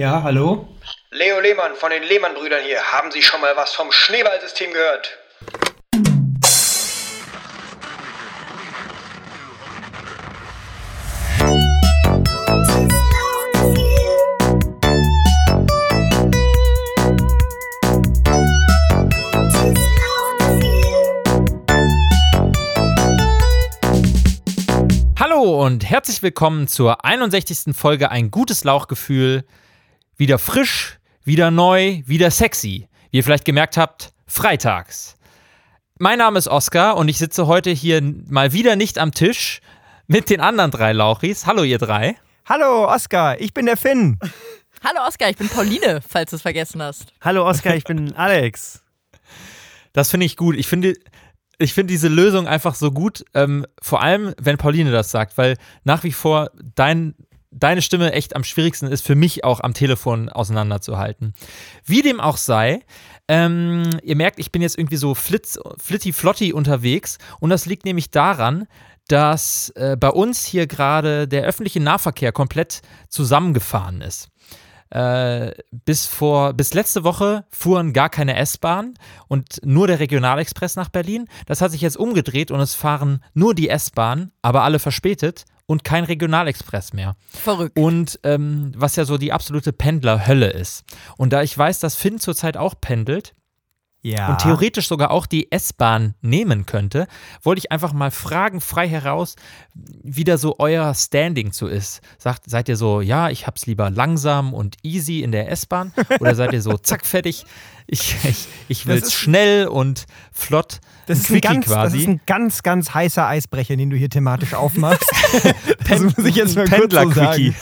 Ja, hallo? Leo Lehmann von den Lehmann-Brüdern hier. Haben Sie schon mal was vom Schneeballsystem gehört? Hallo und herzlich willkommen zur 61. Folge Ein gutes Lauchgefühl. Wieder frisch, wieder neu, wieder sexy. Wie ihr vielleicht gemerkt habt, freitags. Mein Name ist Oskar und ich sitze heute hier mal wieder nicht am Tisch mit den anderen drei Lauchis. Hallo ihr drei. Hallo Oskar, ich bin der Finn. Hallo Oskar, ich bin Pauline, falls du es vergessen hast. Hallo Oskar, ich bin Alex. Das finde ich gut. Ich finde, ich finde diese Lösung einfach so gut, ähm, vor allem, wenn Pauline das sagt, weil nach wie vor dein, deine Stimme echt am schwierigsten ist, für mich auch am Telefon auseinanderzuhalten. Wie dem auch sei, ähm, ihr merkt, ich bin jetzt irgendwie so flitz, flitty-flotti unterwegs und das liegt nämlich daran, dass äh, bei uns hier gerade der öffentliche Nahverkehr komplett zusammengefahren ist. Äh, bis vor, bis letzte Woche fuhren gar keine S-Bahn und nur der Regionalexpress nach Berlin. Das hat sich jetzt umgedreht und es fahren nur die S-Bahn, aber alle verspätet und kein Regionalexpress mehr. Verrückt. Und ähm, was ja so die absolute Pendlerhölle ist. Und da ich weiß, dass Finn zurzeit auch pendelt, Ja. und theoretisch sogar auch die S-Bahn nehmen könnte, wollte ich einfach mal fragen, frei heraus, wie da so euer Standing zu ist. Sagt, seid ihr so, ja, ich hab's lieber langsam und easy in der S-Bahn? Oder seid ihr so, zack, fertig, ich, ich, ich will's ist- schnell und flott, das, ist ein ganz, das ist ein ganz, ganz heißer Eisbrecher, den du hier thematisch aufmachst. das muss ich jetzt mal kurz so sagen.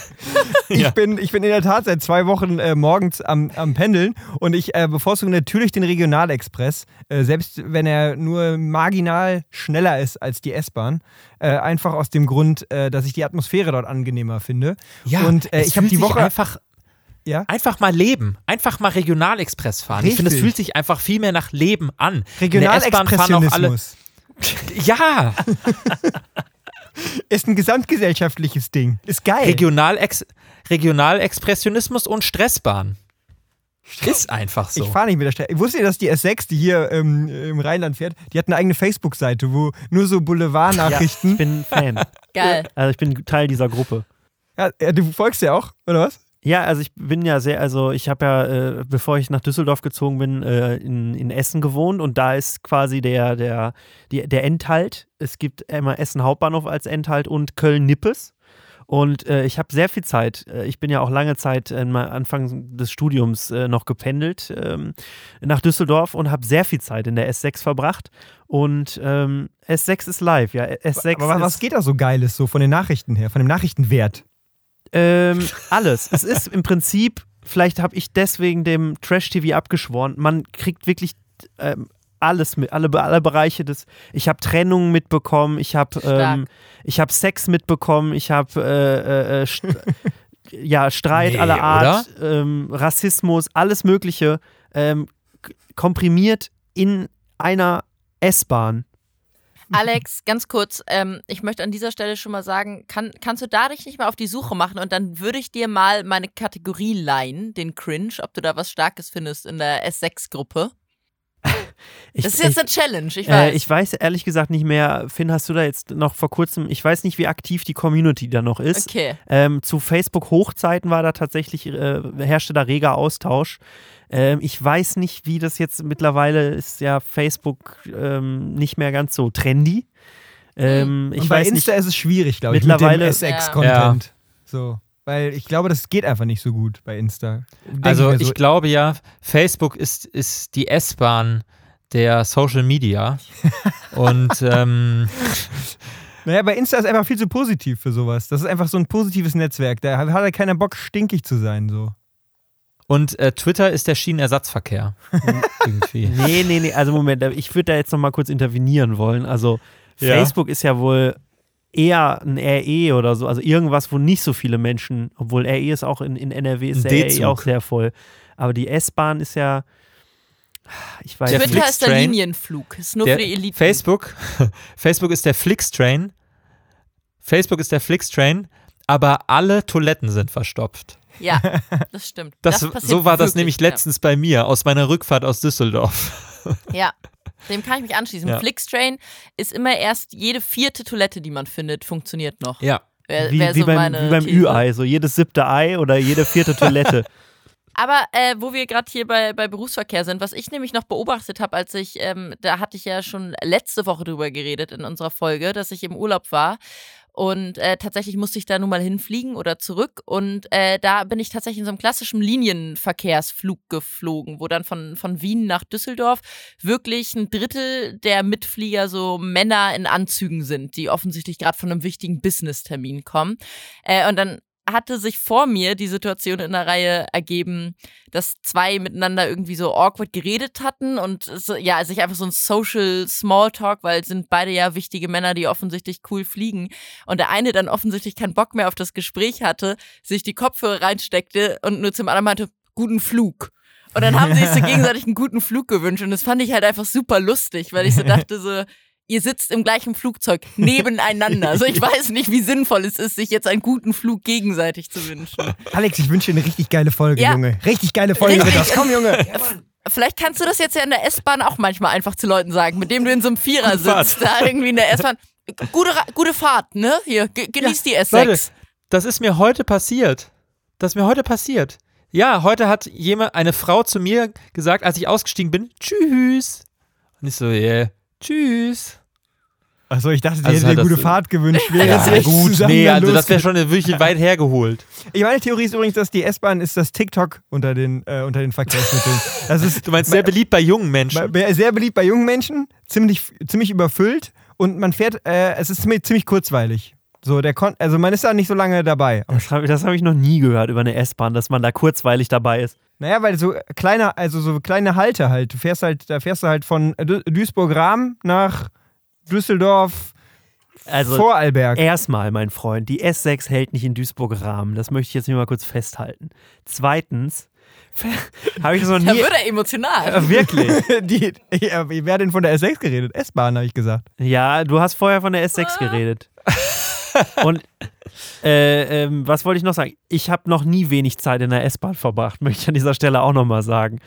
Ich, Ja. bin, ich bin in der Tat seit zwei Wochen äh, morgens am, am Pendeln und ich äh, bevorzuge natürlich den Regionalexpress, äh, selbst wenn er nur marginal schneller ist als die S-Bahn. Äh, einfach aus dem Grund, äh, dass ich die Atmosphäre dort angenehmer finde. Ja, und äh, es ich habe die Woche. einfach ja? Einfach mal leben. Einfach mal Regionalexpress fahren. Ich finde, es Richtig. fühlt sich einfach viel mehr nach Leben an. Regionalexpressionismus Ja, ist ein gesamtgesellschaftliches Ding. Ist geil. Regionalex Regionalexpressionismus und Stressbahn. Ist einfach so. Ich fahre nicht mit der Strecke. Ich wusste, dass die S6, die hier ähm, im Rheinland fährt, die hat eine eigene Facebook-Seite, wo nur so Ja, Boulevardnachrichten. ich bin Fan. Geil. Also ich bin Teil dieser Gruppe. Ja, ja, du folgst ja auch, oder was? Ja, also ich bin ja sehr, also ich habe ja, äh, bevor ich nach Düsseldorf gezogen bin, äh, in, in Essen gewohnt und da ist quasi der, der, die, der Endhalt. Es gibt immer Essen Hauptbahnhof als Endhalt und Köln-Nippes. Und äh, ich habe sehr viel Zeit. Äh, Ich bin ja auch lange Zeit äh, Anfang des Studiums äh, noch gependelt ähm, nach Düsseldorf und habe sehr viel Zeit in der S6 verbracht. Und ähm, S6 ist live, ja. S6 Aber was, geht da so Geiles so von den Nachrichten her, von dem Nachrichtenwert? Ähm, alles. es ist im Prinzip, vielleicht habe ich deswegen dem Trash-TV abgeschworen, man kriegt wirklich ähm, alles mit, alle, alle Bereiche des. Ich habe Trennung mitbekommen, ich habe ähm, ich hab Sex mitbekommen, ich habe äh, äh, äh, St ja, Streit Nee, aller Art, ähm, Rassismus, alles Mögliche ähm, komprimiert in einer S-Bahn. Alex, ganz kurz, ähm, ich möchte an dieser Stelle schon mal sagen, kann, kannst du da dich nicht mal auf die Suche machen und dann würde ich dir mal meine Kategorie leihen, den Cringe, ob du da was Starkes findest in der S6-Gruppe. Ich, Das ist jetzt ich, eine Challenge, ich weiß. Äh, ich weiß ehrlich gesagt nicht mehr, Finn, hast du da jetzt noch vor kurzem, ich weiß nicht, wie aktiv die Community da noch ist. okay. Ähm, zu Facebook-Hochzeiten war da tatsächlich, äh, herrschte da reger Austausch. Ähm, ich weiß nicht, wie das jetzt mittlerweile ist, ja Facebook ähm, nicht mehr ganz so trendy. Ähm, ich Und bei weiß Insta nicht. ist es schwierig, glaube ich, Mittlerweile- mit dem SX-Content. So. Weil ich glaube, das geht einfach nicht so gut bei Insta. Denk Also ich so, glaube ja, Facebook ist, ist die S-Bahn der Social Media. Und ähm, Naja, bei Insta ist einfach viel zu positiv für sowas. Das ist einfach so ein positives Netzwerk. Da hat ja keiner Bock, stinkig zu sein. So. Und äh, Twitter ist der Schienenersatzverkehr. Irgendwie. Nee, nee, nee, also Moment, ich würde da jetzt noch mal kurz intervenieren wollen. Also Ja. Facebook ist ja wohl eher ein RE oder so, also irgendwas, wo nicht so viele Menschen, obwohl RE ist auch in, in NRW ist der. RE auch sehr voll. Aber die S-Bahn ist ja, ich weiß. Twitter ist der Linienflug, ist nur Der für die Elite. Facebook, Facebook ist der Flixtrain. Facebook ist der Flixtrain, aber alle Toiletten sind verstopft. Ja, das stimmt. Das, passiert so war das nämlich letztens bei mir aus meiner Rückfahrt aus Düsseldorf. Ja. ja. Dem kann ich mich anschließen. Ja. Flixtrain ist immer erst jede vierte Toilette, die man findet, funktioniert noch. Ja. Wär, Wie, wär wie so beim, wie beim. Ü-Ei, so jedes siebte Ei oder jede vierte Toilette. Aber äh, wo wir gerade hier bei, bei Berufsverkehr sind, was ich nämlich noch beobachtet habe, als ich, ähm, da hatte ich ja schon letzte Woche drüber geredet in unserer Folge, dass ich im Urlaub war. Und äh, tatsächlich musste ich da nun mal hinfliegen oder zurück. Und äh, da bin ich tatsächlich in so einem klassischen Linienverkehrsflug geflogen, wo dann von, von Wien nach Düsseldorf wirklich ein Drittel der Mitflieger so Männer in Anzügen sind, die offensichtlich gerade von einem wichtigen Business-Termin kommen. Äh, und dann hatte sich vor mir die Situation in der Reihe ergeben, dass zwei miteinander irgendwie so awkward geredet hatten und so, ja, sich einfach so ein Social Smalltalk, weil es sind beide ja wichtige Männer, die offensichtlich cool fliegen. Und der eine dann offensichtlich keinen Bock mehr auf das Gespräch hatte, sich die Kopfhörer reinsteckte und nur zum anderen meinte, guten Flug. Und dann haben sie sich so gegenseitig einen guten Flug gewünscht und das fand ich halt einfach super lustig, weil ich so dachte so, ihr sitzt im gleichen Flugzeug nebeneinander. Also ich weiß nicht, wie sinnvoll es ist, sich jetzt einen guten Flug gegenseitig zu wünschen. Alex, ich wünsche dir eine richtig geile Folge, Ja. Junge. Richtig geile Folge Richtig. wird das. Komm, Junge. Vielleicht kannst du das jetzt ja in der S-Bahn auch manchmal einfach zu Leuten sagen, mit dem du in so einem Vierer Gute Fahrt. sitzt, da irgendwie in der S-Bahn. Gute, gute Fahrt, ne? Hier, ge genieß die S6. Leute, das ist mir heute passiert. Das ist mir heute passiert. Ja, heute hat jemand, eine Frau zu mir gesagt, als ich ausgestiegen bin, tschüss. Und ich so, yeah, tschüss. Achso, ich dachte, dir Also hätte dir gute Fahrt gewünscht. Ja, während sie echt gut, nee, also das wäre schon wirklich weit hergeholt. Ich meine Theorie ist übrigens, dass die S-Bahn ist das TikTok unter den, äh, unter den Verkehrsmitteln. Das ist Du meinst sehr beliebt bei jungen Menschen. bei- sehr beliebt bei jungen Menschen, ziemlich, ziemlich überfüllt und man fährt, äh, es ist ziemlich, ziemlich kurzweilig. So, der kon also man ist da nicht so lange dabei. Das habe hab ich noch nie gehört über eine S-Bahn, dass man da kurzweilig dabei ist. Naja, weil so kleine, also so kleine Halte halt. Du fährst halt, da fährst du halt von Duisburg-Rahm nach Düsseldorf Also Vorarlberg. erstmal, mein Freund, die S6 hält nicht in Duisburg-Rahmen. Das möchte ich jetzt mir mal kurz festhalten. Zweitens, habe ich das noch Da nie. wird er emotional. Äh, Wirklich? Die, ja, wer hat denn von der S6 geredet? S-Bahn, habe ich gesagt. Ja, du hast vorher von der S6 geredet. Und äh, ähm, was wollte ich noch sagen? Ich habe noch nie wenig Zeit in der S-Bahn verbracht, möchte ich an dieser Stelle auch nochmal sagen.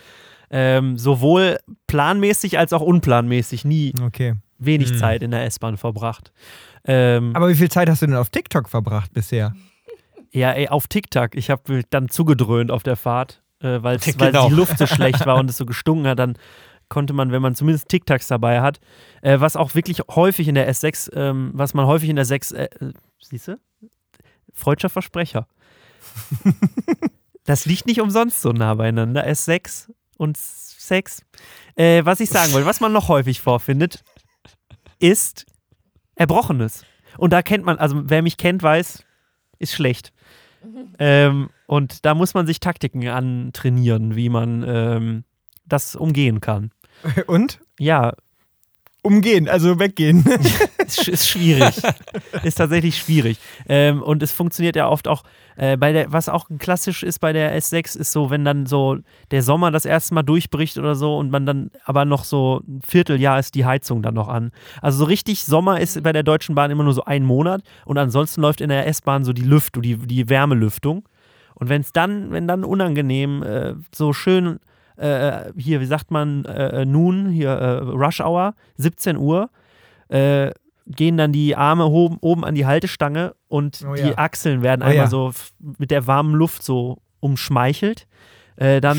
Ähm, sowohl planmäßig als auch unplanmäßig nie Okay. wenig Hm. Zeit in der S-Bahn verbracht. Ähm, Aber wie viel Zeit hast du denn auf TikTok verbracht bisher? ja, ey, auf TikTok. Ich habe dann zugedröhnt auf der Fahrt, äh, weil Genau. die Luft so schlecht war und es so gestunken hat. Dann konnte man, wenn man zumindest TikToks dabei hat, äh, was auch wirklich häufig in der S6, ähm, was man häufig in der 6, äh, äh, siehst du? Freudscher Versprecher. das liegt nicht umsonst so nah beieinander, S6 und 6. Äh, was ich sagen wollte, was man noch häufig vorfindet, ist Erbrochenes. Und da kennt man, also wer mich kennt, weiß, ist schlecht. Ähm, und da muss man sich Taktiken antrainieren, wie man ähm, das umgehen kann. Und? Ja, Umgehen, also weggehen. ist, sch- ist schwierig. ist tatsächlich schwierig. Ähm, und es funktioniert ja oft auch, äh, bei der, was auch klassisch ist bei der S6, ist so, wenn dann so der Sommer das erste Mal durchbricht oder so und man dann aber noch so ein Vierteljahr ist die Heizung dann noch an. Also so richtig Sommer ist bei der Deutschen Bahn immer nur so ein Monat und ansonsten läuft in der S-Bahn so die Lüftung, die, die Wärmelüftung. Und wenn es dann, wenn dann unangenehm äh, so schön äh, hier, wie sagt man, äh, nun, hier äh, Rush Hour, 17 Uhr, äh, gehen dann die Arme oben, oben an die Haltestange und Oh die ja. Achseln werden Oh einmal ja. so mit der warmen Luft so umschmeichelt. Äh, dann,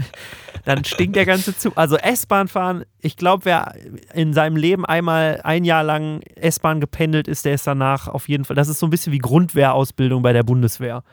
dann stinkt der ganze Zug. Also S-Bahn fahren, ich glaube, wer in seinem Leben einmal ein Jahr lang S-Bahn gependelt ist, der ist danach auf jeden Fall, das ist so ein bisschen wie Grundwehrausbildung bei der Bundeswehr.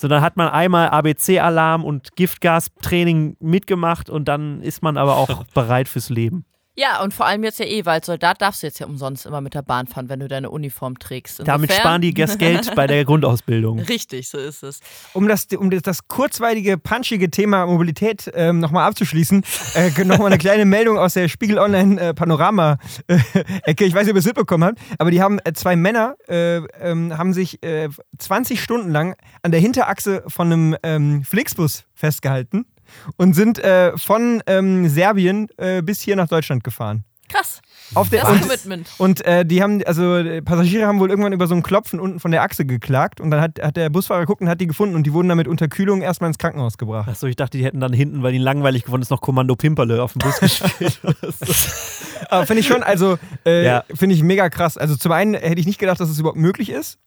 So, dann hat man einmal ABC-Alarm und Giftgastraining mitgemacht und dann ist man aber auch bereit fürs Leben. Ja, und vor allem jetzt ja eh, weil als Soldat darfst du jetzt ja umsonst immer mit der Bahn fahren, wenn du deine Uniform trägst. Damit Insofern- sparen die das Geld bei der Grundausbildung. Richtig, so ist es. Um das, um das, kurzweilige, punchige Thema Mobilität ähm, nochmal abzuschließen, äh, nochmal eine kleine Meldung aus der Spiegel Online äh, Panorama-Ecke. ich weiß nicht, ob ihr es mitbekommen habt, aber die haben äh, zwei Männer, äh, ähm, haben sich äh, 20 Stunden lang an der Hinterachse von einem ähm, Flixbus festgehalten und sind äh, von ähm, Serbien äh, bis hier nach Deutschland gefahren. Krass. Auf der, Das und Commitment. und äh, die haben, also äh, Passagiere haben wohl irgendwann über so ein Klopfen unten von der Achse geklagt und dann hat, hat der Busfahrer geguckt und hat die gefunden und die wurden dann mit Unterkühlung erstmal ins Krankenhaus gebracht. Achso, ich dachte, die hätten dann hinten, weil die langweilig geworden ist, noch Kommando Pimperle auf dem Bus gespielt. Aber finde ich schon, also äh, Ja. finde ich mega krass. Also zum einen hätte ich nicht gedacht, dass es überhaupt möglich ist,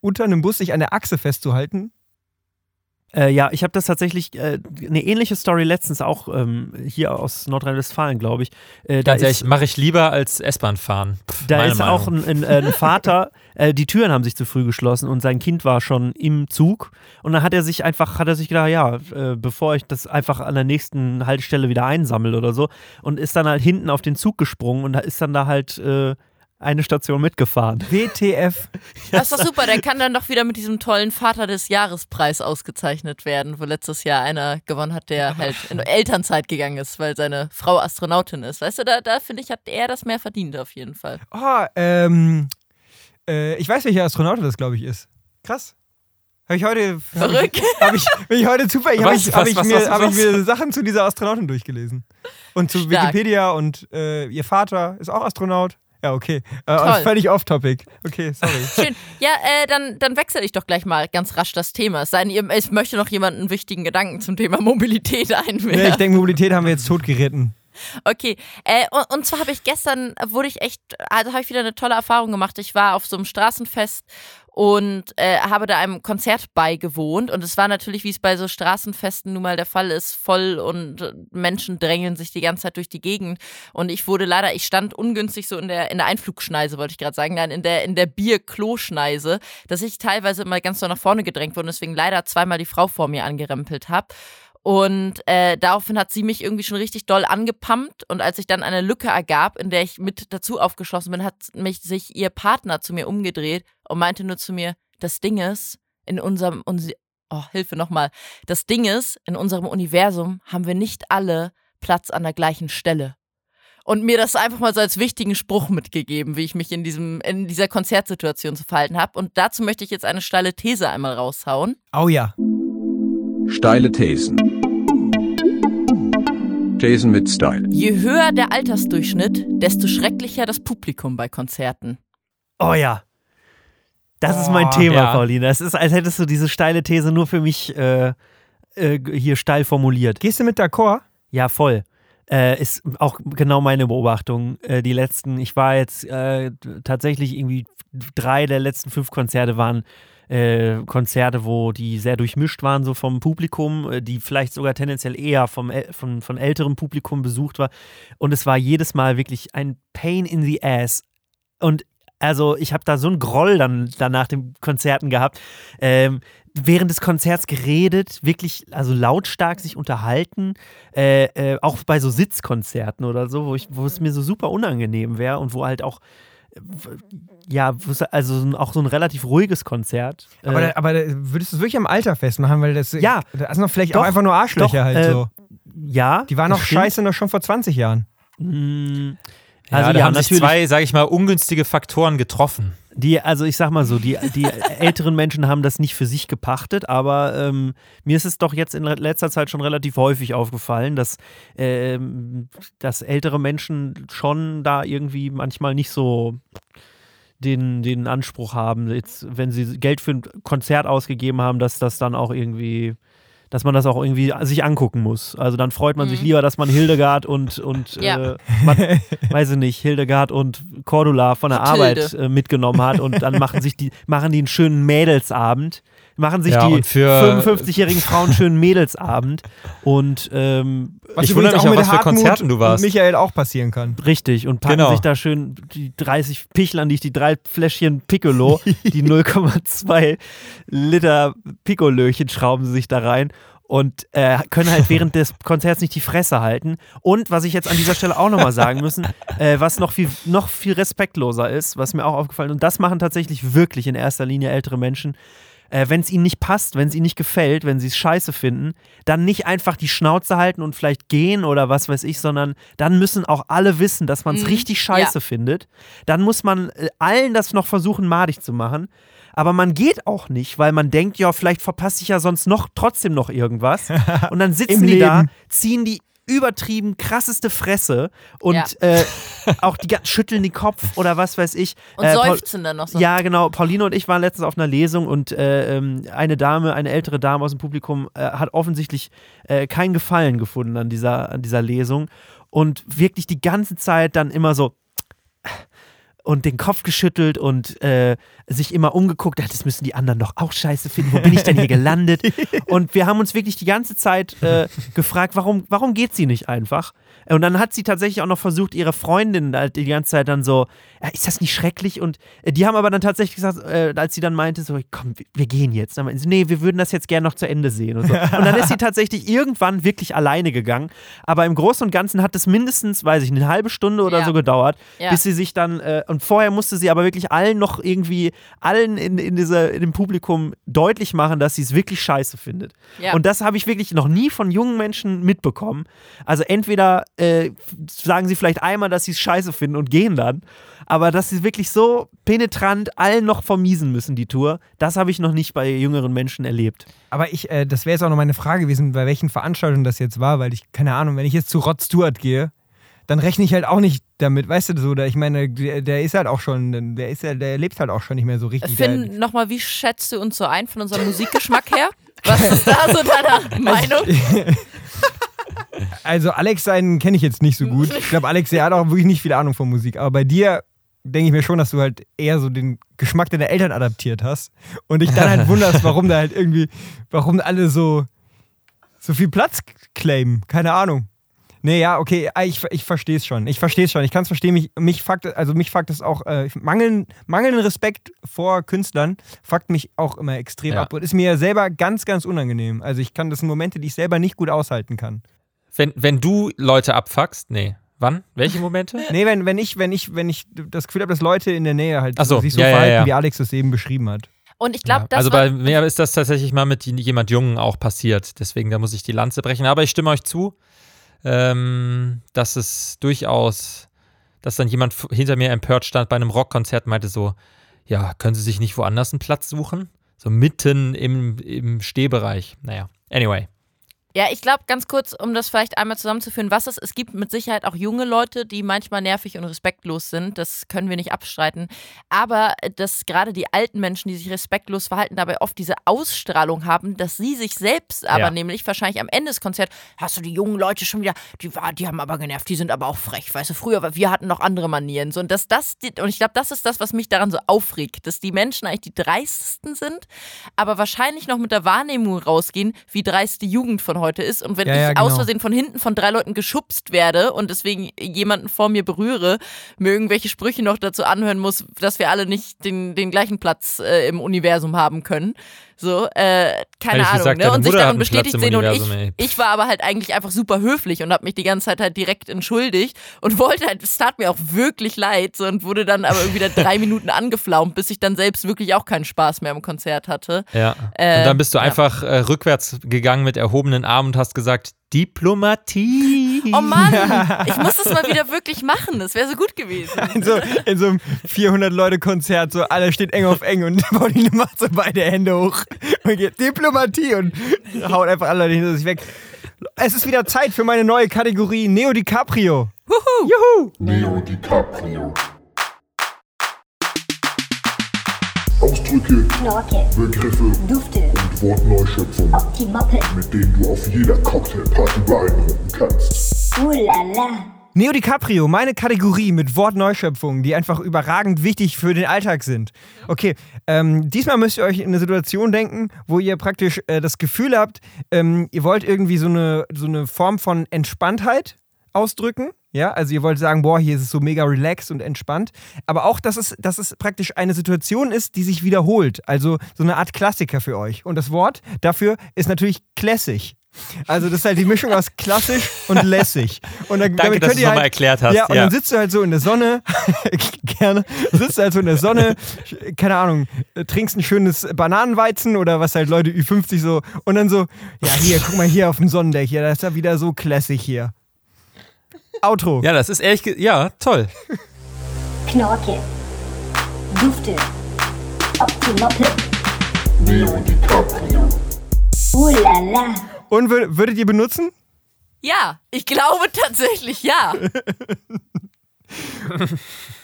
unter einem Bus sich an der Achse festzuhalten. Äh, ja, ich habe das tatsächlich, äh, eine ähnliche Story letztens auch ähm, hier aus Nordrhein-Westfalen, glaube ich. Äh, da Ganz mache ich lieber als S-Bahn fahren. Pff, da ist Meinung. auch ein, ein, äh, ein Vater, äh, die Türen haben sich zu früh geschlossen und sein Kind war schon im Zug. Und dann hat er sich einfach, hat er sich gedacht, ja, äh, bevor ich das einfach an der nächsten Haltestelle wieder einsammle oder so, und ist dann halt hinten auf den Zug gesprungen und da ist dann da halt äh, eine Station mitgefahren. WTF. Das ist doch super, der kann dann doch wieder mit diesem tollen Vater des Jahrespreis ausgezeichnet werden, wo letztes Jahr einer gewonnen hat, der halt in Elternzeit gegangen ist, weil seine Frau Astronautin ist. Weißt du, da, da finde ich, hat er das mehr verdient auf jeden Fall. Oh, ähm, äh, ich weiß, welcher Astronaut das, glaube ich, ist. Krass. Habe ich heute. Hab Verrückt. Ich, hab ich, bin ich heute zufällig. Habe ich, hab ich, mir, was, hab ich mir Sachen zu dieser Astronautin durchgelesen. Und zu Stark. Wikipedia und äh, ihr Vater ist auch Astronaut. Ja, okay. Äh, völlig off-topic. Okay, sorry. Schön. Ja, äh, dann, dann wechsle ich doch gleich mal ganz rasch das Thema. Es sei denn, ich möchte noch jemanden einen wichtigen Gedanken zum Thema Mobilität nee, einwerfen. ich denke, Mobilität haben wir jetzt totgeritten. Okay, äh, und, und zwar habe ich gestern, wurde ich echt, also habe ich wieder eine tolle Erfahrung gemacht. Ich war auf so einem Straßenfest und äh, habe da einem Konzert beigewohnt. Und es war natürlich, wie es bei so Straßenfesten nun mal der Fall ist, voll und äh, Menschen drängeln sich die ganze Zeit durch die Gegend. Und ich wurde leider, ich stand ungünstig so in der in der Einflugschneise, wollte ich gerade sagen, nein, in der in der Bier-Klo-Schneise, dass ich teilweise immer ganz so nach vorne gedrängt wurde und deswegen leider zweimal die Frau vor mir angerempelt habe. Und äh, daraufhin hat sie mich irgendwie schon richtig doll angepumpt. Und als sich dann eine Lücke ergab, in der ich mit dazu aufgeschlossen bin, hat mich sich ihr Partner zu mir umgedreht und meinte nur zu mir, das Ding ist, in unserem, oh, Hilfe nochmal, das Ding ist, in unserem Universum haben wir nicht alle Platz an der gleichen Stelle. Und mir das einfach mal so als wichtigen Spruch mitgegeben, wie ich mich in, diesem, in dieser Konzertsituation zu verhalten habe. Und dazu möchte ich jetzt eine steile These einmal raushauen. Oh ja. Steile Thesen. Thesen mit Style. Je höher der Altersdurchschnitt, desto schrecklicher das Publikum bei Konzerten. Oh ja. Das ist mein Oh, Thema, ja. Pauline. Es ist, als hättest du diese steile These nur für mich äh, äh, hier steil formuliert. Gehst du mit d'accord? Ja, voll. Äh, ist auch genau meine Beobachtung. Äh, die letzten, ich war jetzt äh, tatsächlich irgendwie drei der letzten fünf Konzerte waren äh, Konzerte, wo die sehr durchmischt waren, so vom Publikum, äh, die vielleicht sogar tendenziell eher vom, von, von älterem Publikum besucht war. Und es war jedes Mal wirklich ein Pain in the Ass. Und also ich habe da so einen Groll dann, dann nach den Konzerten gehabt. Ähm, während des Konzerts geredet, wirklich, also lautstark sich unterhalten, äh, äh, auch bei so Sitzkonzerten oder so, wo, ich, wo es mir so super unangenehm wäre und wo halt auch, ja, also so ein- auch so ein relativ ruhiges Konzert. Aber, äh, da, aber da würdest du es wirklich am Alter festmachen, weil das. Ja. Da sind doch vielleicht Doch, auch einfach nur Arschlöcher doch, halt äh, so. ja. Die waren das noch stimmt. scheiße noch schon vor 20 Jahren. Ja, Also da ja, haben sich zwei, sage ich mal, ungünstige Faktoren getroffen. Die, also ich sag mal so, die, die älteren Menschen haben das nicht für sich gepachtet, aber ähm, mir ist es doch jetzt in letzter Zeit schon relativ häufig aufgefallen, dass, ähm, dass ältere Menschen schon da irgendwie manchmal nicht so den, den Anspruch haben, jetzt, wenn sie Geld für ein Konzert ausgegeben haben, dass das dann auch irgendwie, dass man das auch irgendwie sich angucken muss. Also dann freut man sich Mhm. lieber, dass man Hildegard und, und Ja. äh, man, weiß ich nicht, Hildegard und Cordula von der. Arbeit äh, mitgenommen hat und dann machen sich die, machen die einen schönen Mädelsabend, machen sich Ja, die und für- 55-jährigen Frauen schönen Mädelsabend und ähm, Was Ich wundere mich auch mit was für Hartmut Konzerten du warst. Und Michael auch passieren kann. Richtig, und packen Genau. sich da schön die 30 Pichlern, die die drei Fläschchen Piccolo, die 0,2 Liter Piccolöchen schrauben sie sich da rein und äh, können halt während des Konzerts nicht die Fresse halten. Und was ich jetzt an dieser Stelle auch nochmal sagen müssen, äh, was noch viel, noch viel respektloser ist, was mir auch aufgefallen ist, und das machen tatsächlich wirklich in erster Linie ältere Menschen, äh, wenn es ihnen nicht passt, wenn es ihnen nicht gefällt, wenn sie es scheiße finden, dann nicht einfach die Schnauze halten und vielleicht gehen oder was weiß ich, sondern dann müssen auch alle wissen, dass man es Mhm. richtig scheiße findet. Dann muss man äh, allen das noch versuchen, madig zu machen. Aber man geht auch nicht, weil man denkt, ja, vielleicht verpasse ich ja sonst noch trotzdem noch irgendwas. Und dann sitzen die da, Leben. ziehen die übertrieben krasseste Fresse und Ja. äh, auch die schütteln den Kopf oder was weiß ich. Und Äh, Paul- seufzen dann noch so. ja, genau. Pauline und ich waren letztens auf einer Lesung und äh, ähm, eine Dame, eine ältere Dame aus dem Publikum, äh, hat offensichtlich äh, keinen Gefallen gefunden an dieser, an dieser Lesung und wirklich die ganze Zeit dann immer so und den Kopf geschüttelt und äh, sich immer umgeguckt, ja, das müssen die anderen doch auch scheiße finden, wo bin ich denn hier gelandet? und wir haben uns wirklich die ganze Zeit äh, gefragt, warum, warum geht sie nicht einfach? Und dann hat sie tatsächlich auch noch versucht, ihre Freundin halt die ganze Zeit dann so, ist das nicht schrecklich? Und äh, die haben aber dann tatsächlich gesagt, äh, als sie dann meinte, so, komm, wir, gehen jetzt. Dann meinten sie, nee, wir würden das jetzt gerne noch zu Ende sehen. Und, so. und dann ist sie tatsächlich irgendwann wirklich alleine gegangen. Aber im Großen und Ganzen hat es mindestens, weiß ich, eine halbe Stunde oder Ja. so gedauert, Ja. bis sie sich dann, äh, und vorher musste sie aber wirklich allen noch irgendwie, allen in, in, dieser, in dem Publikum deutlich machen, dass sie es wirklich scheiße findet. Ja. Und das habe ich wirklich noch nie von jungen Menschen mitbekommen. Also entweder äh, sagen sie vielleicht einmal, dass sie es scheiße finden und gehen dann, aber dass sie wirklich so penetrant allen noch vermiesen müssen, die Tour, das habe ich noch nicht bei jüngeren Menschen erlebt. Aber ich, äh, das wäre jetzt auch noch meine Frage gewesen, bei welchen Veranstaltungen das jetzt war, weil ich, keine Ahnung, wenn ich jetzt zu Rod Stewart gehe, dann rechne ich halt auch nicht damit, weißt du, so, da, ich meine, der, der ist halt auch schon, der ist ja, der lebt halt auch schon nicht mehr so richtig. Finn, nochmal, wie schätzt du uns so ein von unserem Musikgeschmack her? Was ist da so deine Meinung? Also Alex seinen kenne ich jetzt nicht so gut. Ich glaube, Alex, der hat auch wirklich nicht viel Ahnung von Musik. Aber bei dir denke ich mir schon, dass du halt eher so den Geschmack deiner Eltern adaptiert hast. Und dich dann halt wunderst, warum da halt irgendwie, warum alle so, so viel Platz claimen. Keine Ahnung. Nee, ja, okay, ah, ich, ich verstehe es schon. Ich verstehe es schon. Ich kann es verstehen. Mich, mich fuckt, also mich fuckt es auch, äh, mangeln, mangelnden Respekt vor Künstlern fuckt mich auch immer extrem Ja. ab und ist mir selber ganz, ganz unangenehm. Also ich kann, das sind Momente, die ich selber nicht gut aushalten kann. Wenn, wenn du Leute abfuckst, nee. Wann? Welche Momente? Nee, wenn, wenn ich, wenn ich, wenn ich das Gefühl habe, dass Leute in der Nähe halt so, sich so ja, verhalten, ja. wie Alex es eben beschrieben hat. Und ich glaube, Ja, also bei mir ist das tatsächlich mal mit jemand Jungen auch passiert. Deswegen, da muss ich die Lanze brechen. Aber ich stimme euch zu, ähm, dass es durchaus, dass dann jemand hinter mir empört stand bei einem Rockkonzert und meinte so, ja, können Sie sich nicht woanders einen Platz suchen? So mitten im, im Stehbereich. Naja, anyway. Ja, ich glaube, ganz kurz, um das vielleicht einmal zusammenzuführen, was es es gibt mit Sicherheit auch junge Leute, die manchmal nervig und respektlos sind. Das können wir nicht abstreiten. Aber äh, dass gerade die alten Menschen, die sich respektlos verhalten, dabei oft diese Ausstrahlung haben, dass sie sich selbst aber Ja. nämlich wahrscheinlich am Ende des Konzerts, hast du die jungen Leute schon wieder, die, die haben aber genervt, die sind aber auch frech. Weißt du, früher, wir hatten noch andere Manieren. So, und dass das, und ich glaube, das ist das, was mich daran so aufregt, dass die Menschen eigentlich die dreistesten sind, aber wahrscheinlich noch mit der Wahrnehmung rausgehen, wie dreist die Jugend von heute ist. Und wenn Ja, ich ja, aus genau. Versehen von hinten von drei Leuten geschubst werde und deswegen jemanden vor mir berühre, mir irgendwelche Sprüche noch dazu anhören muss, dass wir alle nicht den, den gleichen Platz äh, im Universum haben können. So, äh, keine Ahnung, gesagt, ne? Und sich darin bestätigt im sehen und ich, ey. ich war aber halt eigentlich einfach super höflich und habe mich die ganze Zeit halt direkt entschuldigt und wollte halt, es tat mir auch wirklich leid so, und wurde dann aber irgendwie da drei Minuten angeflaumt, bis ich dann selbst wirklich auch keinen Spaß mehr am Konzert hatte. Ja. Äh, und dann bist du ja. einfach äh, rückwärts gegangen mit erhobenen Armen und hast gesagt, Diplomatie. Oh Mann, ich muss das mal wieder wirklich machen. Das wäre so gut gewesen. In so, in so einem 400-Leute-Konzert, so alle steht eng auf eng und Pauline macht so beide Hände hoch und geht Diplomatie und haut einfach alle Leute hinter sich weg. Es ist wieder Zeit für meine neue Kategorie Neo DiCaprio. Neo DiCaprio. Ausdrücke, Knorke, Begriffe Dufte, und Wortneuschöpfungen, Optimoppe, mit denen du auf jeder Cocktailparty beeindrucken kannst. uh la la. Neo DiCaprio, meine Kategorie mit Wortneuschöpfungen, die einfach überragend wichtig für den Alltag sind. Okay, ähm, diesmal müsst ihr euch in eine Situation denken, wo ihr praktisch äh, das Gefühl habt, ähm, ihr wollt irgendwie so eine, so eine Form von Entspanntheit ausdrücken. Ja, also ihr wollt sagen, boah, hier ist es so mega relaxed und entspannt. Aber auch, dass es, dass es praktisch eine Situation ist, die sich wiederholt. Also so eine Art Klassiker für euch. Und das Wort dafür ist natürlich classic. Also das ist halt die Mischung aus klassisch und lässig. Und dann, Danke, damit dass könnt du ihr es nochmal halt, erklärt hast. Ja, und ja. dann sitzt du halt so in der Sonne, gerne, sitzt halt so in der Sonne, keine Ahnung, trinkst ein schönes Bananenweizen oder was halt Leute Ü50 so und dann so, ja hier, guck mal hier auf dem Sonnendeck, hier, das ist ja wieder so classic hier. Outro. ja, das ist ehrlich, ja, toll. Knorke, Dufte, Optimoppe, Neo DiCaprio. uh la la. Und wür- würdet ihr benutzen? Ja, ich glaube tatsächlich ja.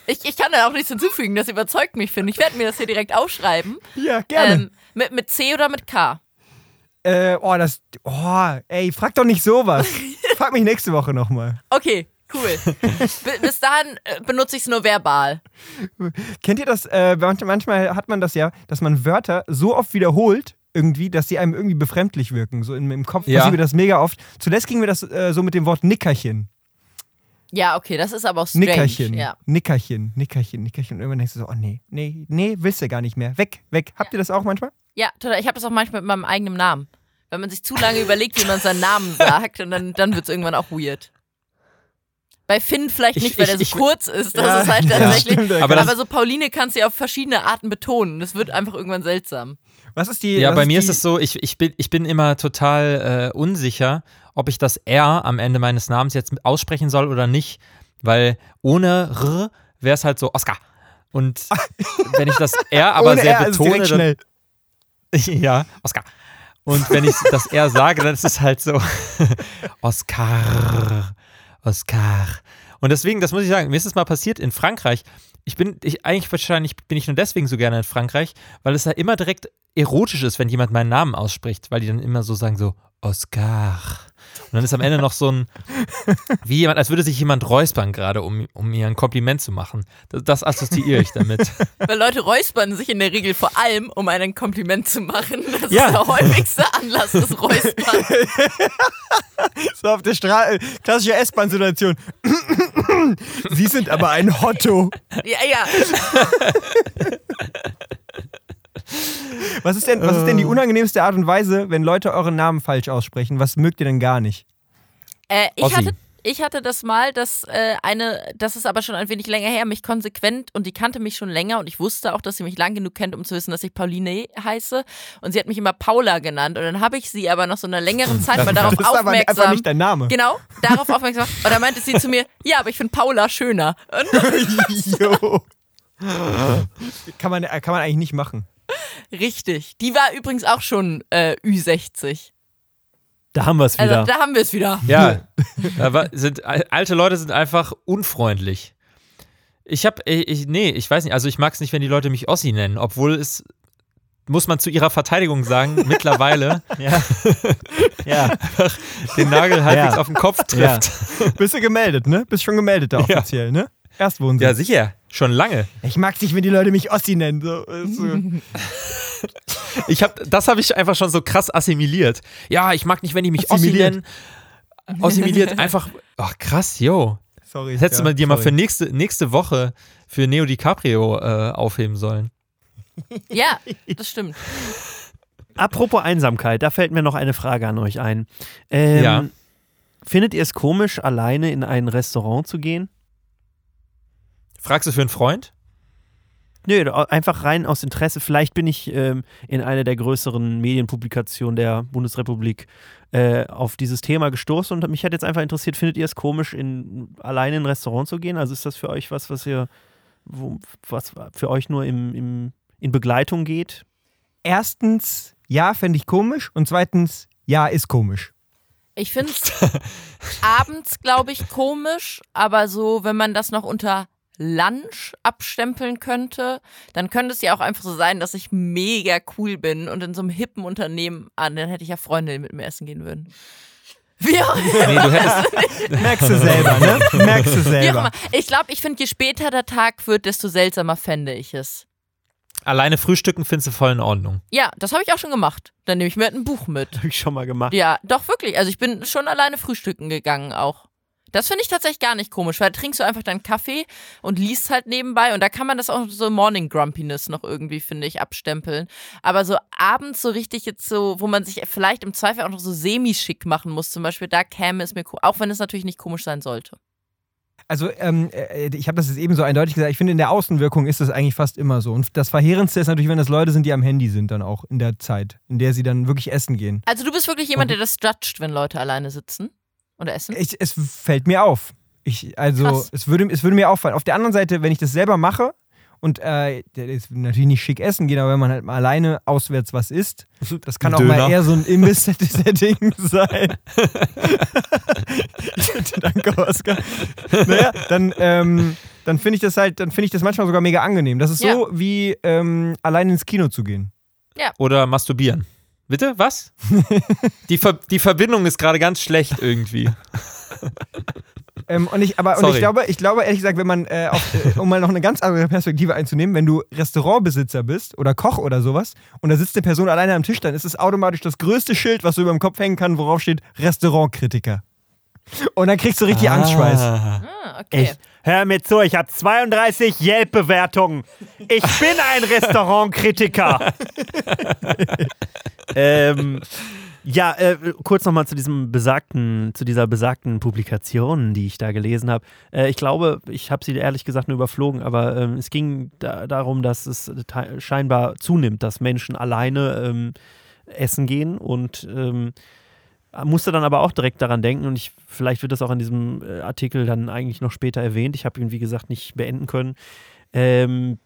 ich, ich kann da auch nichts hinzufügen, das überzeugt mich, finde ich. Ich werde mir das hier direkt aufschreiben. Ja, gerne. Ähm, mit, mit C oder mit K? äh, oh, das. Oh, ey, frag doch nicht sowas. frag mich nächste Woche nochmal. Okay, cool. Bi- Bis dahin äh, benutze ich es nur verbal. Kennt ihr das? Äh, manch- manchmal hat man das ja, dass man Wörter so oft wiederholt, irgendwie, dass sie einem irgendwie befremdlich wirken. So im, im Kopf Ja. passiert mir das mega oft. Zuletzt ging mir das äh, so mit dem Wort Nickerchen. Ja, okay, das ist aber auch strange. Nickerchen. Ja. Nickerchen, Nickerchen, Nickerchen. Und irgendwann denkst du so, oh nee, nee, nee, willst du gar nicht mehr. Weg, weg. Habt ihr das auch manchmal? ja, total. Ich habe das auch manchmal mit meinem eigenen Namen. Wenn man sich zu lange überlegt, wie man seinen Namen sagt, und dann, dann wird es irgendwann auch weird. Bei Finn vielleicht Ich- nicht, weil ich- der so ich- kurz ist. Das Ja, ist halt ja, tatsächlich. stimmt, der Aber aber, so Pauline kannst du ja auf verschiedene Arten betonen. Das wird einfach irgendwann seltsam. Was ist die. Ja, bei mir die, ist es so, ich, ich, bin, ich bin immer total äh, unsicher, ob ich das R am Ende meines Namens jetzt aussprechen soll oder nicht, weil ohne R wäre es halt so Oscar. Und wenn ich das R aber ohne sehr R, betone, direkt dann, schnell. ja, Oscar. Und wenn ich das R sage, dann ist es halt so Oscar, Oscar. Und deswegen, das muss ich sagen, mir ist es mal passiert in Frankreich. Ich bin, ich, eigentlich wahrscheinlich bin ich nur deswegen so gerne in Frankreich, weil es da immer direkt erotisch ist, wenn jemand meinen Namen ausspricht, weil die dann immer so sagen so Oscar. Und dann ist am Ende noch so ein, wie jemand, als würde sich jemand räuspern gerade, um, um mir ein Kompliment zu machen. Das, das assoziiere ich damit. Weil Leute räuspern sich in der Regel vor allem, um einen Kompliment zu machen. Das Ja. ist der häufigste Anlass des Räuspern. So auf der Straße. Klassische S-Bahn-Situation. Sie sind aber ein Hotto. Ja, ja. Was ist denn, was ist denn die unangenehmste Art und Weise, wenn Leute euren Namen falsch aussprechen? Was mögt ihr denn gar nicht? Äh, ich, Ossi. hatte, ich hatte das mal, dass äh, eine, das ist aber schon ein wenig länger her, mich konsequent und die kannte mich schon länger und ich wusste auch, dass sie mich lang genug kennt, um zu wissen, dass ich Pauline heiße. Und sie hat mich immer Paula genannt. Und dann habe ich sie aber nach so einer längeren Zeit mal darauf Das ist aber aufmerksam. einfach nicht dein Name. Genau, darauf aufmerksam. Und dann meinte sie zu mir, ja, aber ich finde Paula schöner. Kann, man, kann man eigentlich nicht machen. Richtig. Die war übrigens auch schon äh, Ü60. Da haben wir es Also wieder. da haben wir es wieder. Ja, aber sind, alte Leute sind einfach unfreundlich. Ich hab, ich, nee, ich weiß nicht, also ich mag es nicht, wenn die Leute mich Ossi nennen, obwohl es, muss man zu ihrer Verteidigung sagen, mittlerweile ja. ja. den Nagel halbwegs Ja. auf den Kopf Ja. trifft. Bist du gemeldet, ne? Bist schon gemeldet da Ja. offiziell, ne? Erstwohnsitz. Ja, sicher, schon lange. Ich mag's nicht, wenn die Leute mich Ossi nennen. So. Ich hab, das habe ich einfach schon so krass assimiliert. Ja, ich mag nicht, wenn die mich Ossi Assimiliert. nennen. Assimiliert einfach, ach krass, yo. Sorry. Das hättest du ja, mal dir mal sorry. für nächste, nächste Woche für Neo DiCaprio äh, aufheben sollen. Ja, das stimmt. Apropos Einsamkeit, da fällt mir noch eine Frage an euch ein. Ähm, Ja. Findet ihr es komisch, alleine in ein Restaurant zu gehen? Fragst du für einen Freund? Nö, einfach rein aus Interesse. Vielleicht bin ich ähm, in einer der größeren Medienpublikationen der Bundesrepublik äh, auf dieses Thema gestoßen und mich hat jetzt einfach interessiert, findet ihr es komisch, in, alleine in ein Restaurant zu gehen? Also ist das für euch was, was ihr, wo, was für euch nur im, im, in Begleitung geht? Erstens, ja, fände ich komisch. Und zweitens, ja, ist komisch. Ich finde es abends, glaube ich, komisch, aber so, wenn man das noch unter Lunch abstempeln könnte, dann könnte es ja auch einfach so sein, dass ich mega cool bin und in so einem hippen Unternehmen, ah, dann hätte ich ja Freunde, die mit mir essen gehen würden. Wie auch, Nee, du hättest, Merkst du selber, ne? Merkst du wie auch selber. immer. Ich glaube, ich finde, je später der Tag wird, desto seltsamer fände ich es. alleine frühstücken findest du voll in Ordnung. Ja, das habe ich auch schon gemacht. Dann nehme ich mir halt ein Buch mit. Habe ich schon mal gemacht. Ja, doch wirklich. Also ich bin schon alleine frühstücken gegangen auch. Das finde ich tatsächlich gar nicht komisch, weil da trinkst du einfach deinen Kaffee und liest halt nebenbei und da kann man das auch so Morning Grumpiness noch irgendwie, finde ich, abstempeln. Aber so abends so richtig jetzt so, wo man sich vielleicht im Zweifel auch noch so semi-schick machen muss, zum Beispiel, da käme es mir, auch wenn es natürlich nicht komisch sein sollte. Also, ähm, äh, ich habe das jetzt eben so eindeutig gesagt. Ich finde, in der Außenwirkung ist das eigentlich fast immer so. Und das Verheerendste ist natürlich, wenn das Leute sind, die am Handy sind, dann auch in der Zeit, in der sie dann wirklich essen gehen. Also du bist wirklich jemand, der das judgt, wenn Leute alleine sitzen oder essen? Ich, es fällt mir auf. Ich, also, Krass. es würde, es würde mir auffallen. Auf der anderen Seite, wenn ich das selber mache und äh, natürlich nicht schick essen gehen, aber wenn man halt mal alleine auswärts was isst, das kann auch Döner. mal eher so ein Imbiss-Setting sein. Danke, Oskar. Naja, dann, ähm, dann finde ich das halt, dann finde ich das manchmal sogar mega angenehm. Das ist Ja. so wie ähm, allein ins Kino zu gehen. Oder masturbieren. Bitte? Was? die, Ver die Verbindung ist gerade ganz schlecht irgendwie. Ähm, und ich, aber und ich glaube, ich glaube ehrlich gesagt, wenn man, äh, auf, äh, um mal noch eine ganz andere Perspektive einzunehmen, wenn du Restaurantbesitzer bist oder Koch oder sowas und da sitzt eine Person alleine am Tisch, dann ist es automatisch das größte Schild, was du über dem Kopf hängen kann, worauf steht Restaurantkritiker. Und dann kriegst du richtig Angstschweiß. Ah, okay. Echt? Hör mir zu, ich habe 32 Yelp-Bewertungen. Ich bin ein Restaurantkritiker. ähm, ja, äh, kurz nochmal zu diesem besagten, zu dieser besagten Publikation, die ich da gelesen habe. Äh, ich glaube, ich habe sie ehrlich gesagt nur überflogen, aber ähm, es ging da, darum, dass es scheinbar zunimmt, dass Menschen alleine ähm, essen gehen und ähm, musste dann aber auch direkt daran denken und ich, vielleicht wird das auch in diesem äh, Artikel dann eigentlich noch später erwähnt. Ich habe ihn, wie gesagt, nicht beenden können. Ähm,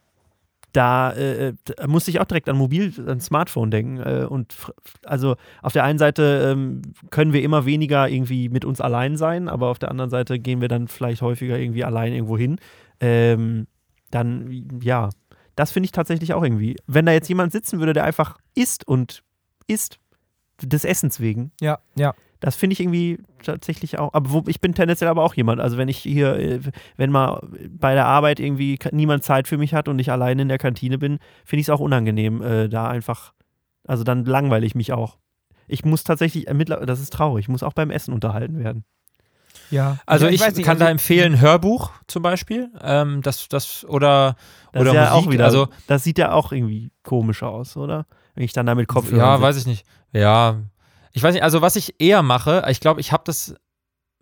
da, äh, da musste ich auch direkt an Mobil, an Smartphone denken. Äh, und also auf der einen Seite ähm, können wir immer weniger irgendwie mit uns allein sein, aber auf der anderen Seite gehen wir dann vielleicht häufiger irgendwie allein irgendwo hin. Ähm, dann, ja, das finde ich tatsächlich auch irgendwie. Wenn da jetzt jemand sitzen würde, der einfach isst und isst, des Essens wegen, Ja, ja. das finde ich irgendwie tatsächlich auch. Aber wo, ich bin tendenziell aber auch jemand. Also wenn ich hier, äh, wenn mal bei der Arbeit irgendwie niemand Zeit für mich hat und ich alleine in der Kantine bin, finde ich es auch unangenehm, äh, da einfach. Also dann langweile ich mich auch. Ich muss tatsächlich, äh, das ist traurig, ich muss auch beim Essen unterhalten werden. Ja. Also Ja, ich, weiß nicht, kann also- da empfehlen, Hörbuch zum Beispiel. Ähm, das, das, oder Das oder ja Musik. auch wieder, also, das sieht ja auch irgendwie komisch aus, oder? Wenn ich dann da mit Kopfhörern ja, sitze. weiß ich nicht. Ja, ich weiß nicht. Also was ich eher mache, ich glaube, ich habe das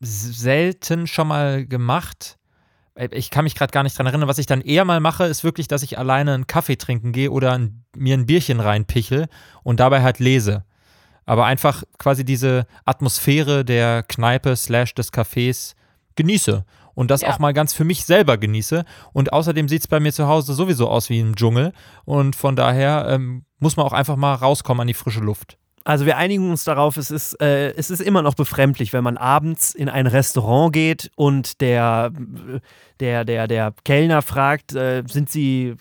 selten schon mal gemacht. Äh, Ich kann mich gerade gar nicht dran erinnern. Was ich dann eher mal mache, ist wirklich, dass ich alleine einen Kaffee trinken gehe oder ein, mir ein Bierchen reinpichel und dabei halt lese. Aber einfach quasi diese Atmosphäre der Kneipe slash des Cafés genieße. Und das Ja. auch mal ganz für mich selber genieße. Und außerdem sieht es bei mir zu Hause sowieso aus wie im Dschungel. Und von daher ähm, muss man auch einfach mal rauskommen an die frische Luft. Also wir einigen uns darauf, es ist, äh, es ist immer noch befremdlich, wenn man abends in ein Restaurant geht und der, der, der, der Kellner fragt, äh, sind, Sie,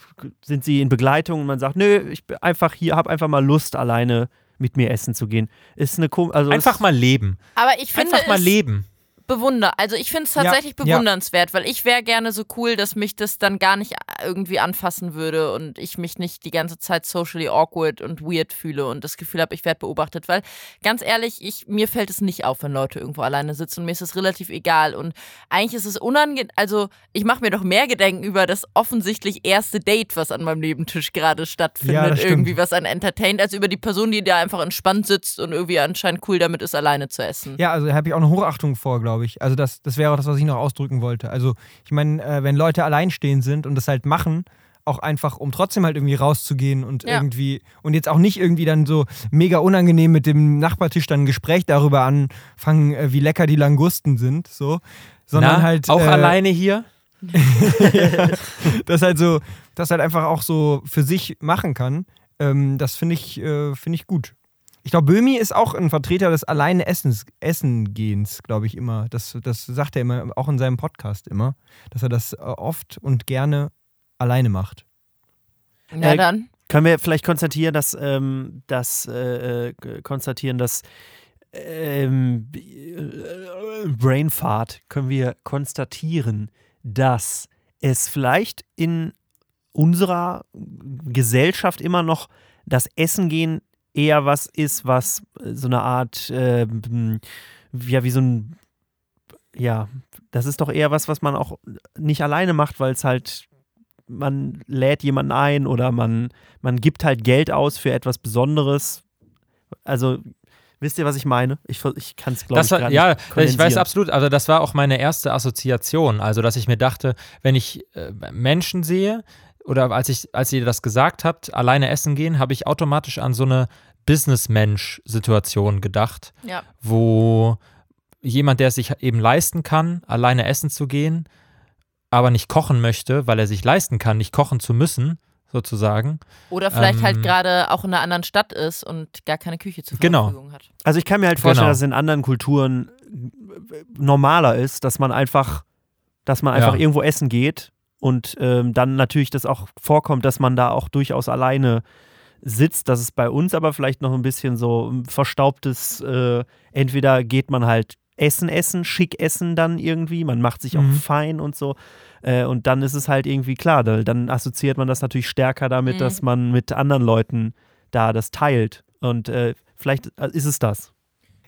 sind Sie in Begleitung? Und man sagt, nö, ich bin einfach hier, habe einfach mal Lust, alleine mit mir essen zu gehen. Ist eine kom also Einfach ist, mal leben. Aber ich finde Einfach mal leben. Bewunder. Also ich finde es Ja, tatsächlich ja. bewundernswert, weil ich wäre gerne so cool, dass mich das dann gar nicht irgendwie anfassen würde und ich mich nicht die ganze Zeit socially awkward und weird fühle und das Gefühl habe, ich werde beobachtet. Weil ganz ehrlich, ich, mir fällt es nicht auf, wenn Leute irgendwo alleine sitzen und mir ist es relativ egal. Und eigentlich ist es unangenehm, also ich mache mir doch mehr Gedenken über das offensichtlich erste Date, was an meinem Nebentisch gerade Ja, stattfindet, stimmt. irgendwie was einen entertaint, als über die Person, die da einfach entspannt sitzt und irgendwie anscheinend cool damit ist, alleine zu essen. Ja, also da habe ich auch eine Hochachtung vor, glaube ich. Also das, das wäre auch das, was ich noch ausdrücken wollte. Also ich meine, äh, wenn Leute alleinstehend sind und das halt machen, auch einfach, um trotzdem halt irgendwie rauszugehen und Ja. irgendwie und jetzt auch nicht irgendwie dann so mega unangenehm mit dem Nachbartisch dann ein Gespräch darüber anfangen, äh, wie lecker die Langusten sind, so, sondern Na, halt auch äh, alleine hier. das halt so, das halt einfach auch so für sich machen kann. Ähm, das finde ich, äh, finde ich gut. Ich glaube, Böhmi ist auch ein Vertreter des alleine Essens, Essen-Gehens, glaube ich immer. Das, das sagt er immer, auch in seinem Podcast immer, dass er das äh, oft und gerne alleine macht. Na Äh, dann. können wir vielleicht konstatieren, dass, ähm, dass äh, äh, konstatieren, dass ähm, äh, Brainfart können wir konstatieren, dass es vielleicht in unserer Gesellschaft immer noch das Essen gehen eher was ist, was äh, so eine Art, ähm, ja, wie so ein, ja, das ist doch eher was, was man auch nicht alleine macht, weil es halt, man lädt jemanden ein oder man, man gibt halt Geld aus für etwas Besonderes. Also, wisst ihr, was ich meine? Ich, ich kann es, glaube ich, war, ja, ich weiß absolut. Also das war auch meine erste Assoziation. Also dass ich mir dachte, wenn ich äh, Menschen sehe oder als ich, als ihr das gesagt habt, alleine essen gehen, habe ich automatisch an so eine Businessmensch-Situation gedacht, Ja. wo jemand, der es sich eben leisten kann, alleine essen zu gehen, aber nicht kochen möchte, weil er sich leisten kann, nicht kochen zu müssen, sozusagen. Oder vielleicht halt Ähm, gerade auch in einer anderen Stadt ist und gar keine Küche zur Genau. Verfügung hat. Also ich kann mir halt vorstellen, Genau. dass es in anderen Kulturen äh, normaler ist, dass man einfach, dass man einfach Ja. irgendwo essen geht und ähm, dann natürlich das auch vorkommt, dass man da auch durchaus alleine sitzt. Das ist bei uns aber vielleicht noch ein bisschen so ein verstaubtes, äh, entweder geht man halt Essen essen, schick essen dann irgendwie, man macht sich auch Mhm. fein und so. Äh, und dann ist es halt irgendwie klar, da, dann assoziiert man das natürlich stärker damit, Mhm. dass man mit anderen Leuten da das teilt. Und äh, vielleicht äh, ist es das.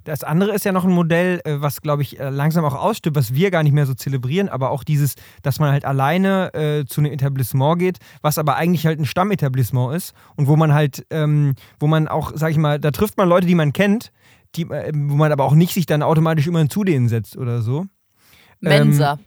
Das andere ist ja noch ein Modell, äh, was, glaube ich, äh, langsam auch ausstirbt, was wir gar nicht mehr so zelebrieren, aber auch dieses, dass man halt alleine äh, zu einem Etablissement geht, was aber eigentlich halt ein Stammetablissement ist und wo man halt, ähm, wo man auch, sag ich mal, da trifft man Leute, die man kennt, die, äh, wo man aber auch nicht sich dann automatisch immer zu denen setzt oder so. Mensa.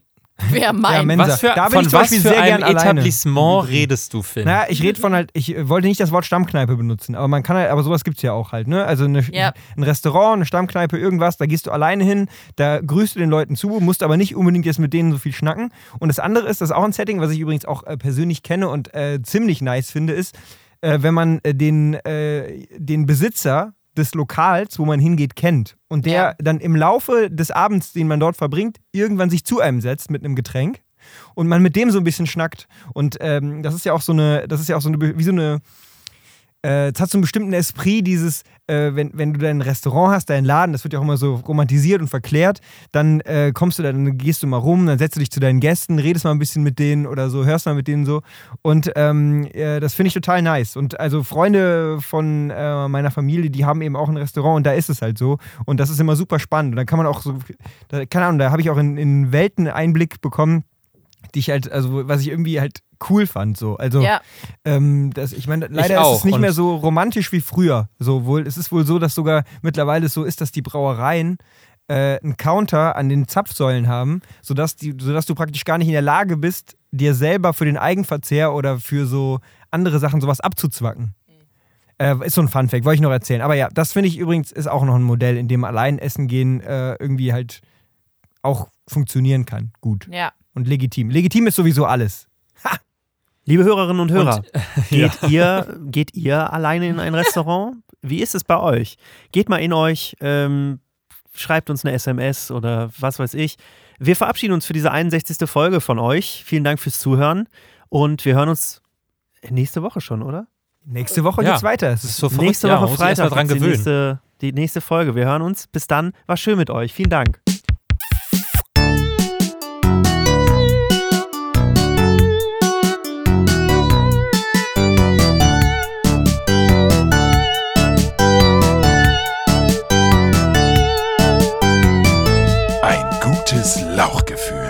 Wer meint? ja. Was für, Da bin von ich zum was Beispiel für sehr einem gern alleine. Etablissement redest du, Finn? Naja, ich rede von halt, ich wollte nicht das Wort Stammkneipe benutzen, aber man kann halt, aber sowas gibt es ja auch halt, ne? Also eine, Ja. ein Restaurant, eine Stammkneipe, irgendwas, da gehst du alleine hin, da grüßt du den Leuten zu, musst aber nicht unbedingt jetzt mit denen so viel schnacken. Und das andere ist, das ist auch ein Setting, was ich übrigens auch äh, persönlich kenne und äh, ziemlich nice finde, ist, äh, wenn man äh, den, äh, den Besitzer des Lokals, wo man hingeht, kennt und der Ja. dann im Laufe des Abends, den man dort verbringt, irgendwann sich zu einem setzt mit einem Getränk und man mit dem so ein bisschen schnackt. Und ähm, das ist ja auch so eine, das ist ja auch so eine, wie so eine, äh, es hat so einen bestimmten Esprit, dieses, äh, wenn, wenn du dein Restaurant hast, deinen Laden, das wird ja auch immer so romantisiert und verklärt, dann äh, kommst du dann, gehst du mal rum, dann setzt du dich zu deinen Gästen, redest mal ein bisschen mit denen oder so, hörst mal mit denen so. Und ähm, äh, das finde ich total nice. Und also Freunde von äh, meiner Familie, die haben eben auch ein Restaurant und da ist es halt so. Und das ist immer super spannend. Und dann kann man auch so, da, keine Ahnung, da habe ich auch in, in Welten Einblick bekommen, die ich halt, also was ich irgendwie halt cool fand. So. Also Ja, ähm, das, ich meine, leider ist auch. es nicht Und- mehr so romantisch wie früher. So wohl, es ist wohl so, dass sogar mittlerweile es so ist, dass die Brauereien äh, einen Counter an den Zapfsäulen haben, sodass, die, sodass du praktisch gar nicht in der Lage bist, dir selber für den Eigenverzehr oder für so andere Sachen sowas abzuzwacken. Äh, ist so ein Funfact, wollte ich noch erzählen. Aber ja, das finde ich übrigens ist auch noch ein Modell, in dem allein essen gehen äh, irgendwie halt auch funktionieren kann. Gut ja. und legitim. Legitim ist sowieso alles. Liebe Hörerinnen und Hörer, Ja. geht, ihr, geht ihr alleine in ein Restaurant? Wie ist es bei euch? Geht mal in euch, ähm, schreibt uns eine SMS oder was weiß ich. Wir verabschieden uns für diese 61. Folge von euch. Vielen Dank fürs Zuhören und wir hören uns nächste Woche schon, oder? Nächste Woche Ja. geht's weiter. Es ist so verrückt, nächste ja, Woche mal Freitag dran die nächste, die nächste Folge. Wir hören uns. Bis dann. War schön mit euch. Vielen Dank. Bauchgefühl.